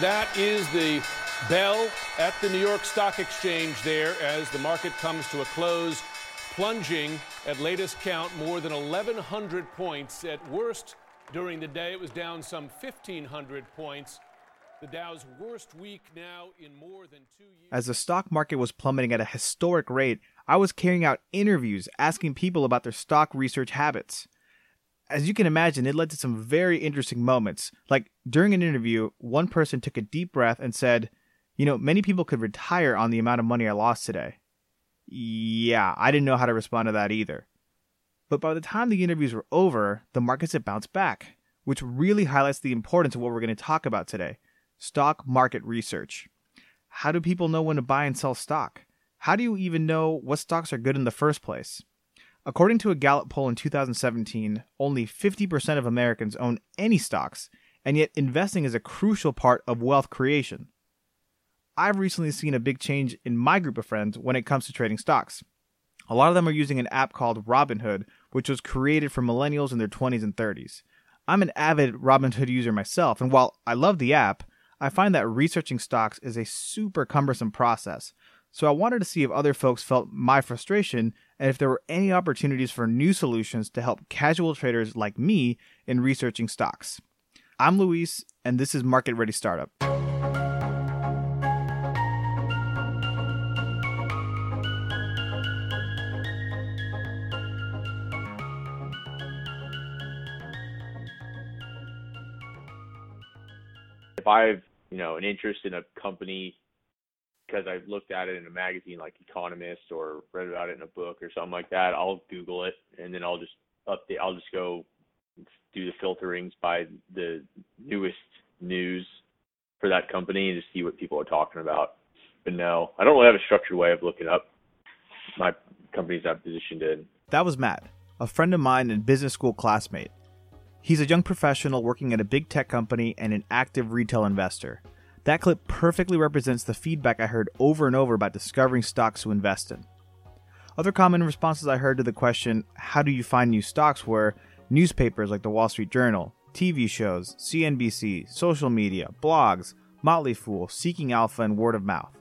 that is the bell at the New York Stock Exchange there as the market comes to a close, plunging at latest count more than 1,100 points. At worst, during the day, it was down some 1,500 points. The Dow's worst week now in more than two years. As the stock market was plummeting at a historic rate, I was carrying out interviews asking people about their stock research habits. As you can imagine, it led to some very interesting moments. Like during an interview, one person took a deep breath and said, You know, many people could retire on the amount of money I lost today. Yeah, I didn't know how to respond to that either. But by the time the interviews were over, the markets had bounced back, which really highlights the importance of what we're going to talk about today stock market research. How do people know when to buy and sell stock? How do you even know what stocks are good in the first place? According to a Gallup poll in 2017, only 50% of Americans own any stocks, and yet investing is a crucial part of wealth creation. I've recently seen a big change in my group of friends when it comes to trading stocks. A lot of them are using an app called Robinhood, which was created for millennials in their 20s and 30s. I'm an avid Robinhood user myself, and while I love the app, I find that researching stocks is a super cumbersome process. So I wanted to see if other folks felt my frustration and if there were any opportunities for new solutions to help casual traders like me in researching stocks. I'm Luis, and this is Market Ready Startup. if I've you know an interest in a company because I've looked at it in a magazine like Economist or read about it in a book or something like that, I'll Google it and then I'll just update. I'll just go do the filterings by the newest news for that company and just see what people are talking about. But no, I don't really have a structured way of looking up my companies I'm positioned in. That was Matt, a friend of mine and business school classmate. He's a young professional working at a big tech company and an active retail investor. That clip perfectly represents the feedback I heard over and over about discovering stocks to invest in. Other common responses I heard to the question, How do you find new stocks? were newspapers like the Wall Street Journal, TV shows, CNBC, social media, blogs, Motley Fool, Seeking Alpha, and word of mouth.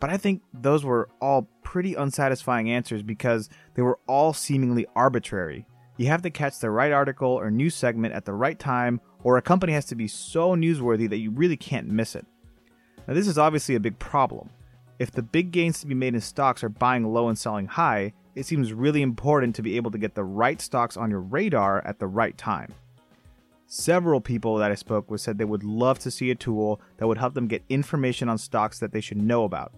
But I think those were all pretty unsatisfying answers because they were all seemingly arbitrary you have to catch the right article or news segment at the right time, or a company has to be so newsworthy that you really can't miss it. Now, this is obviously a big problem. If the big gains to be made in stocks are buying low and selling high, it seems really important to be able to get the right stocks on your radar at the right time. Several people that I spoke with said they would love to see a tool that would help them get information on stocks that they should know about.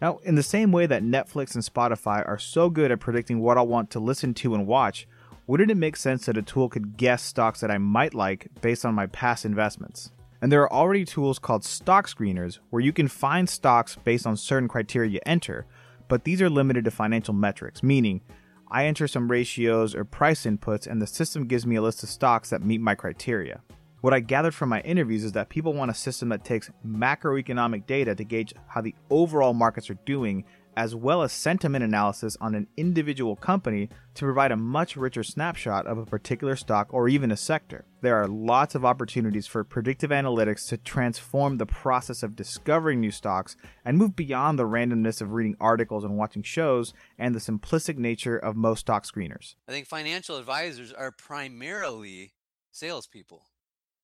Now, in the same way that Netflix and Spotify are so good at predicting what I'll want to listen to and watch, wouldn't it make sense that a tool could guess stocks that I might like based on my past investments? And there are already tools called stock screeners where you can find stocks based on certain criteria you enter, but these are limited to financial metrics, meaning I enter some ratios or price inputs and the system gives me a list of stocks that meet my criteria. What I gathered from my interviews is that people want a system that takes macroeconomic data to gauge how the overall markets are doing as well as sentiment analysis on an individual company to provide a much richer snapshot of a particular stock or even a sector. There are lots of opportunities for predictive analytics to transform the process of discovering new stocks and move beyond the randomness of reading articles and watching shows and the simplistic nature of most stock screeners. I think financial advisors are primarily salespeople.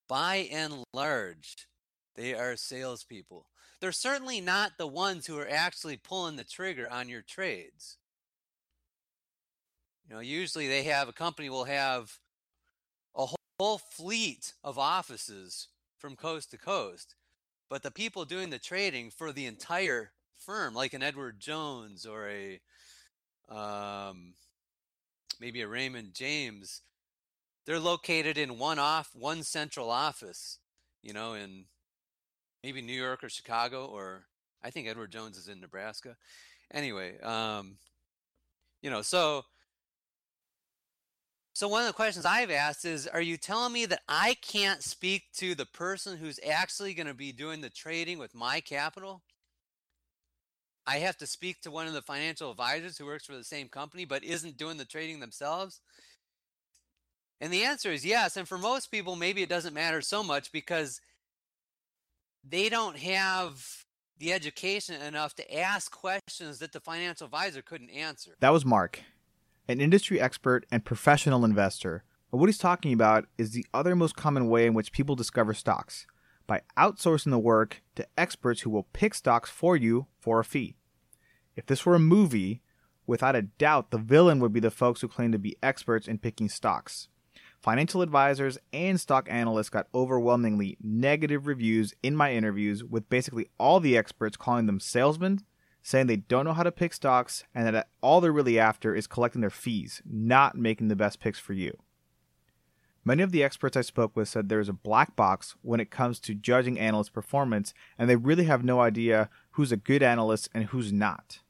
By and large, they are salespeople they're certainly not the ones who are actually pulling the trigger on your trades. You know, usually they have a company will have a whole fleet of offices from coast to coast, but the people doing the trading for the entire firm, like an Edward Jones or a um, maybe a Raymond James, they're located in one off one central office, you know, in maybe New York or Chicago, or I think Edward Jones is in Nebraska. Anyway, um, you know, so so one of the questions I've asked is, are you telling me that I can't speak to the person who's actually going to be doing the trading with my capital? I have to speak to one of the financial advisors who works for the same company but isn't doing the trading themselves? And the answer is yes. And for most people, maybe it doesn't matter so much because they don't have the education enough to ask questions that the financial advisor couldn't answer. That was Mark, an industry expert and professional investor. And what he's talking about is the other most common way in which people discover stocks by outsourcing the work to experts who will pick stocks for you for a fee. If this were a movie, without a doubt, the villain would be the folks who claim to be experts in picking stocks. Financial advisors and stock analysts got overwhelmingly negative reviews in my interviews, with basically all the experts calling them salesmen, saying they don't know how to pick stocks, and that all they're really after is collecting their fees, not making the best picks for you. Many of the experts I spoke with said there is a black box when it comes to judging analyst performance, and they really have no idea who's a good analyst and who's not.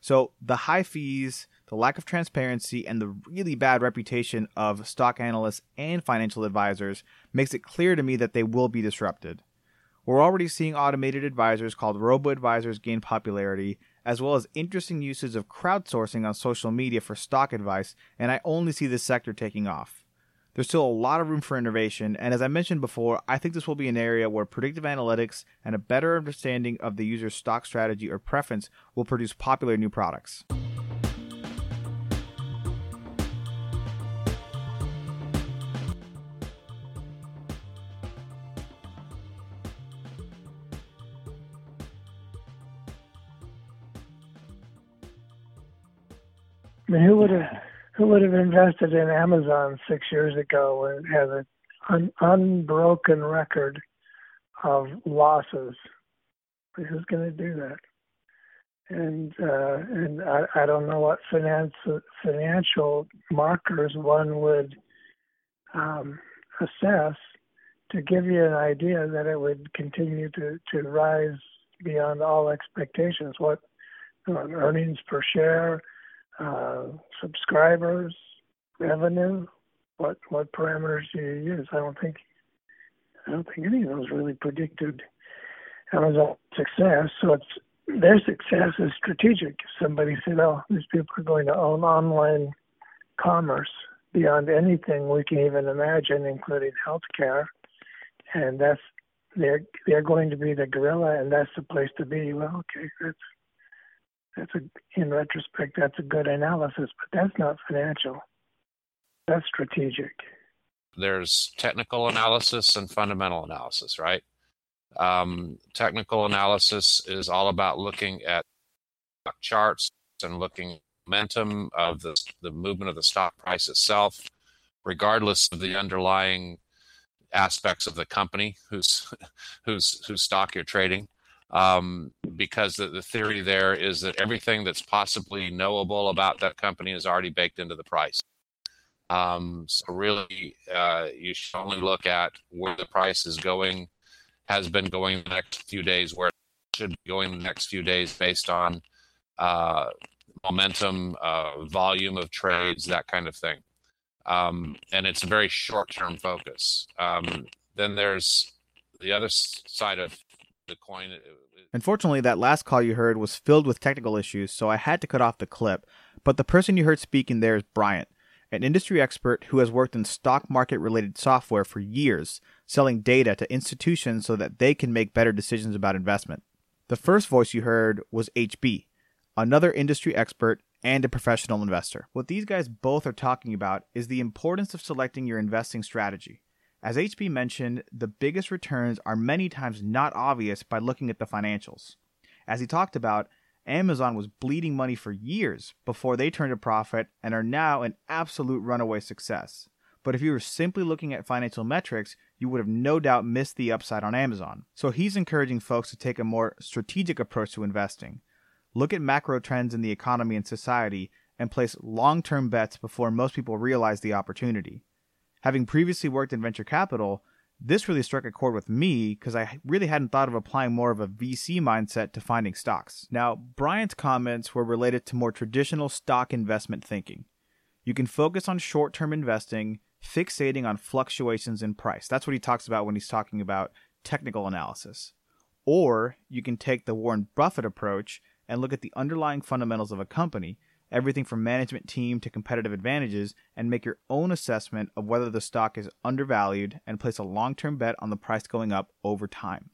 So, the high fees, the lack of transparency, and the really bad reputation of stock analysts and financial advisors makes it clear to me that they will be disrupted. We're already seeing automated advisors called robo advisors gain popularity, as well as interesting uses of crowdsourcing on social media for stock advice, and I only see this sector taking off. There's still a lot of room for innovation, and as I mentioned before, I think this will be an area where predictive analytics and a better understanding of the user's stock strategy or preference will produce popular new products. I mean, who would have who would have invested in Amazon six years ago when it has an un, unbroken record of losses? Who's going to do that? And uh, and I, I don't know what finance financial markers one would um, assess to give you an idea that it would continue to, to rise beyond all expectations. What earnings per share, uh, subscribers, revenue? What what parameters do you use? I don't think I don't think any of those really predicted Amazon success. So it's their success is strategic. Somebody said, "Oh, these people are going to own online commerce beyond anything we can even imagine, including healthcare," and that's they're they're going to be the gorilla, and that's the place to be. Well, okay, that's that's a in retrospect that's a good analysis, but that's not financial. That's strategic. There's technical analysis and fundamental analysis, right? Um, technical analysis is all about looking at charts and looking momentum of the the movement of the stock price itself, regardless of the underlying aspects of the company whose whose whose stock you're trading um, because the, the theory there is that everything that's possibly knowable about that company is already baked into the price. Um, so really, uh, you should only look at where the price is going, has been going the next few days, where it should be going the next few days based on uh, momentum, uh, volume of trades, that kind of thing. Um, and it's a very short-term focus. Um, then there's the other side of coin. Unfortunately, that last call you heard was filled with technical issues, so I had to cut off the clip. But the person you heard speaking there is Bryant, an industry expert who has worked in stock market related software for years, selling data to institutions so that they can make better decisions about investment. The first voice you heard was HB, another industry expert and a professional investor. What these guys both are talking about is the importance of selecting your investing strategy. As HB mentioned, the biggest returns are many times not obvious by looking at the financials. As he talked about, Amazon was bleeding money for years before they turned a profit and are now an absolute runaway success. But if you were simply looking at financial metrics, you would have no doubt missed the upside on Amazon. So he's encouraging folks to take a more strategic approach to investing. Look at macro trends in the economy and society and place long term bets before most people realize the opportunity having previously worked in venture capital, this really struck a chord with me because I really hadn't thought of applying more of a VC mindset to finding stocks. Now, Bryant's comments were related to more traditional stock investment thinking. You can focus on short term investing, fixating on fluctuations in price. That's what he talks about when he's talking about technical analysis. Or you can take the Warren Buffett approach and look at the underlying fundamentals of a company everything from management team to competitive advantages, and make your own assessment of whether the stock is undervalued and place a long term bet on the price going up over time.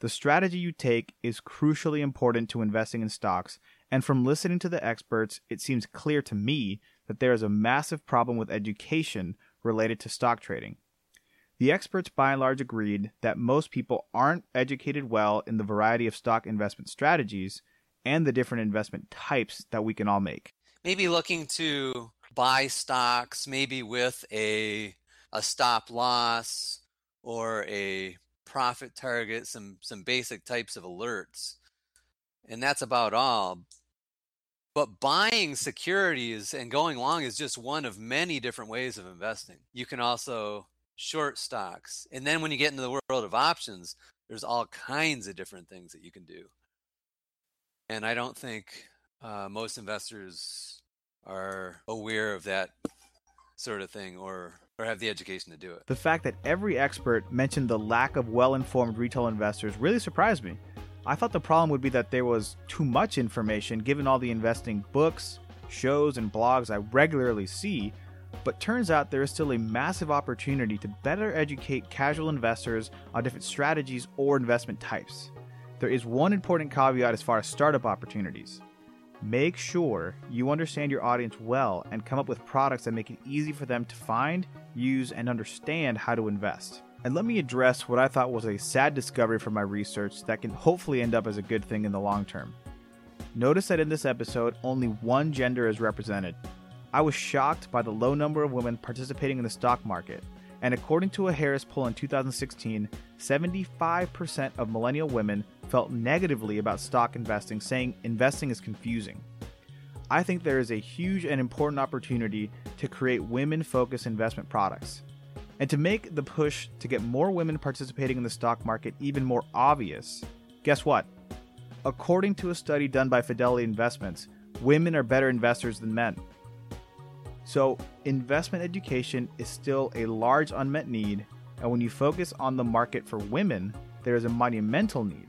The strategy you take is crucially important to investing in stocks, and from listening to the experts, it seems clear to me that there is a massive problem with education related to stock trading. The experts by and large agreed that most people aren't educated well in the variety of stock investment strategies and the different investment types that we can all make. Maybe looking to buy stocks, maybe with a a stop loss or a profit target, some some basic types of alerts. And that's about all. But buying securities and going long is just one of many different ways of investing. You can also short stocks. And then when you get into the world of options, there's all kinds of different things that you can do. And I don't think uh, most investors are aware of that sort of thing or or have the education to do it. The fact that every expert mentioned the lack of well-informed retail investors really surprised me. I thought the problem would be that there was too much information given all the investing books, shows, and blogs I regularly see but turns out there is still a massive opportunity to better educate casual investors on different strategies or investment types. There is one important caveat as far as startup opportunities. Make sure you understand your audience well and come up with products that make it easy for them to find, use, and understand how to invest. And let me address what I thought was a sad discovery from my research that can hopefully end up as a good thing in the long term. Notice that in this episode, only one gender is represented, I was shocked by the low number of women participating in the stock market. And according to a Harris poll in 2016, 75% of millennial women felt negatively about stock investing, saying investing is confusing. I think there is a huge and important opportunity to create women focused investment products. And to make the push to get more women participating in the stock market even more obvious, guess what? According to a study done by Fidelity Investments, women are better investors than men. So, investment education is still a large unmet need, and when you focus on the market for women, there is a monumental need.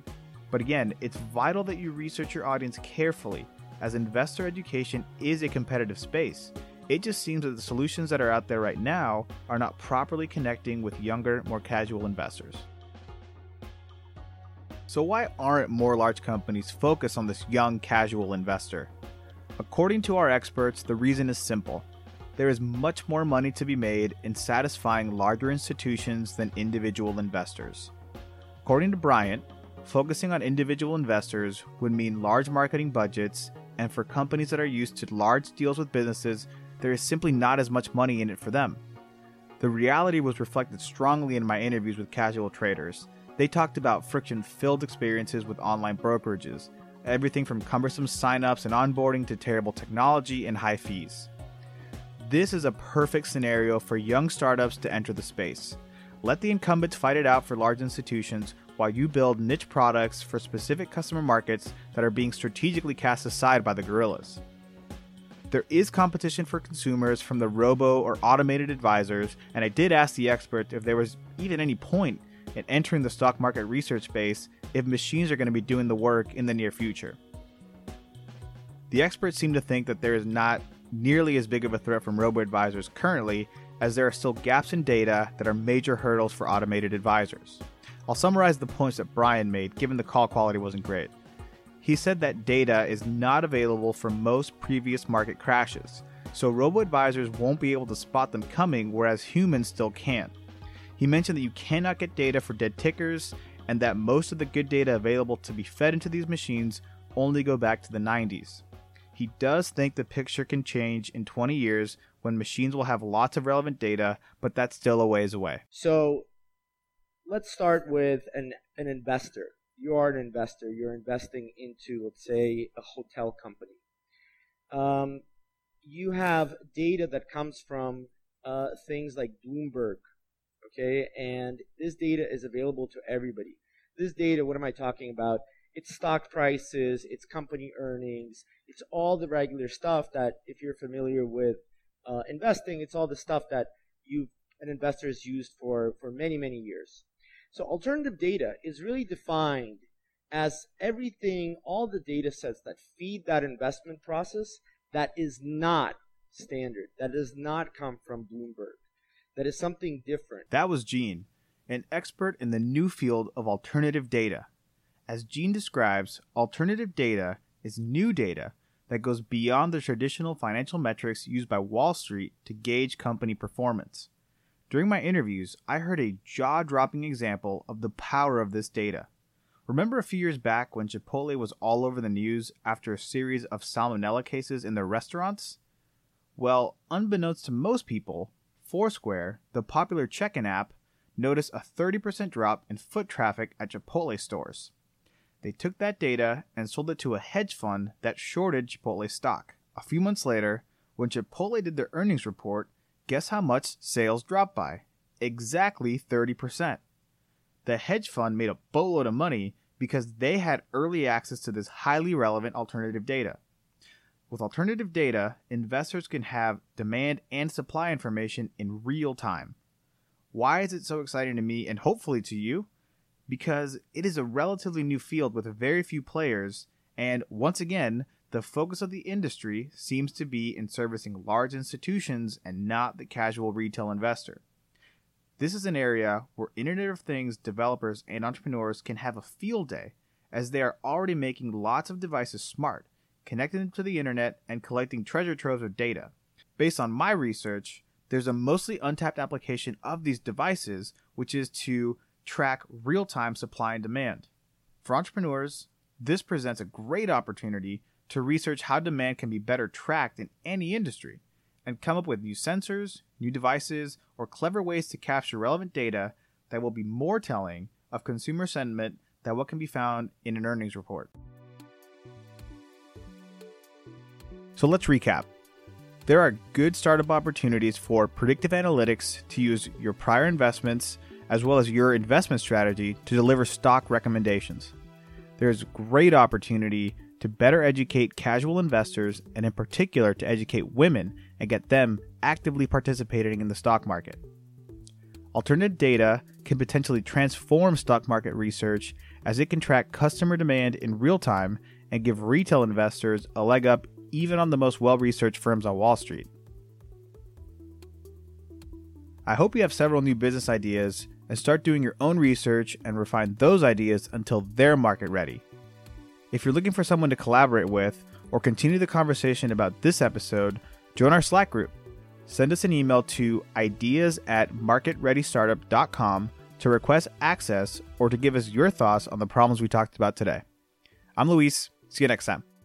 But again, it's vital that you research your audience carefully, as investor education is a competitive space. It just seems that the solutions that are out there right now are not properly connecting with younger, more casual investors. So, why aren't more large companies focused on this young, casual investor? According to our experts, the reason is simple there is much more money to be made in satisfying larger institutions than individual investors. According to Bryant, focusing on individual investors would mean large marketing budgets, and for companies that are used to large deals with businesses, there is simply not as much money in it for them. The reality was reflected strongly in my interviews with casual traders. They talked about friction filled experiences with online brokerages, everything from cumbersome signups and onboarding to terrible technology and high fees. This is a perfect scenario for young startups to enter the space. Let the incumbents fight it out for large institutions while you build niche products for specific customer markets that are being strategically cast aside by the gorillas. There is competition for consumers from the robo or automated advisors, and I did ask the expert if there was even any point in entering the stock market research space if machines are going to be doing the work in the near future. The experts seem to think that there is not nearly as big of a threat from robo advisors currently, as there are still gaps in data that are major hurdles for automated advisors. I'll summarize the points that Bryant made, given the call quality wasn't great. He said that data is not available for most previous market crashes, so robo advisors won't be able to spot them coming, whereas humans still can. He mentioned that you cannot get data for dead tickers, and that most of the good data available to be fed into these machines only go back to the 90s. He does think the picture can change in 20 years when machines will have lots of relevant data, but that's still a ways away. So let's start with an, an investor. You are an investor. You're investing into, let's say, a hotel company. Um, you have data that comes from uh, things like Bloomberg, okay? And this data is available to everybody. This data, what am I talking about? It's stock prices, it's company earnings, it's all the regular stuff that if you're familiar with uh, investing, it's all the stuff that you an investor has used for for many many years. So alternative data is really defined as everything, all the data sets that feed that investment process that is not standard, that does not come from Bloomberg, that is something different. That was Gene, an expert in the new field of alternative data. As Gene describes, alternative data is new data that goes beyond the traditional financial metrics used by Wall Street to gauge company performance. During my interviews, I heard a jaw dropping example of the power of this data. Remember a few years back when Chipotle was all over the news after a series of salmonella cases in their restaurants? Well, unbeknownst to most people, Foursquare, the popular check in app, noticed a 30% drop in foot traffic at Chipotle stores. They took that data and sold it to a hedge fund that shorted Chipotle stock. A few months later, when Chipotle did their earnings report, guess how much sales dropped by? Exactly 30%. The hedge fund made a boatload of money because they had early access to this highly relevant alternative data. With alternative data, investors can have demand and supply information in real time. Why is it so exciting to me and hopefully to you? Because it is a relatively new field with very few players, and once again, the focus of the industry seems to be in servicing large institutions and not the casual retail investor. This is an area where Internet of Things developers and entrepreneurs can have a field day, as they are already making lots of devices smart, connecting them to the internet, and collecting treasure troves of data. Based on my research, there's a mostly untapped application of these devices, which is to track real time supply and demand. For entrepreneurs, this presents a great opportunity to research how demand can be better tracked in any industry and come up with new sensors, new devices, or clever ways to capture relevant data that will be more telling of consumer sentiment than what can be found in an earnings report. So let's recap. There are good startup opportunities for predictive analytics to use your prior investments as well as your investment strategy to deliver stock recommendations. There's great opportunity to better educate casual investors and, in particular, to educate women and get them actively participating in the stock market. Alternative data can potentially transform stock market research as it can track customer demand in real time and give retail investors a leg up even on the most well researched firms on Wall Street. I hope you have several new business ideas and start doing your own research and refine those ideas until they're market ready. If you're looking for someone to collaborate with or continue the conversation about this episode, join our Slack group. Send us an email to ideas at marketreadystartup.com to request access or to give us your thoughts on the problems we talked about today. I'm Luis. See you next time.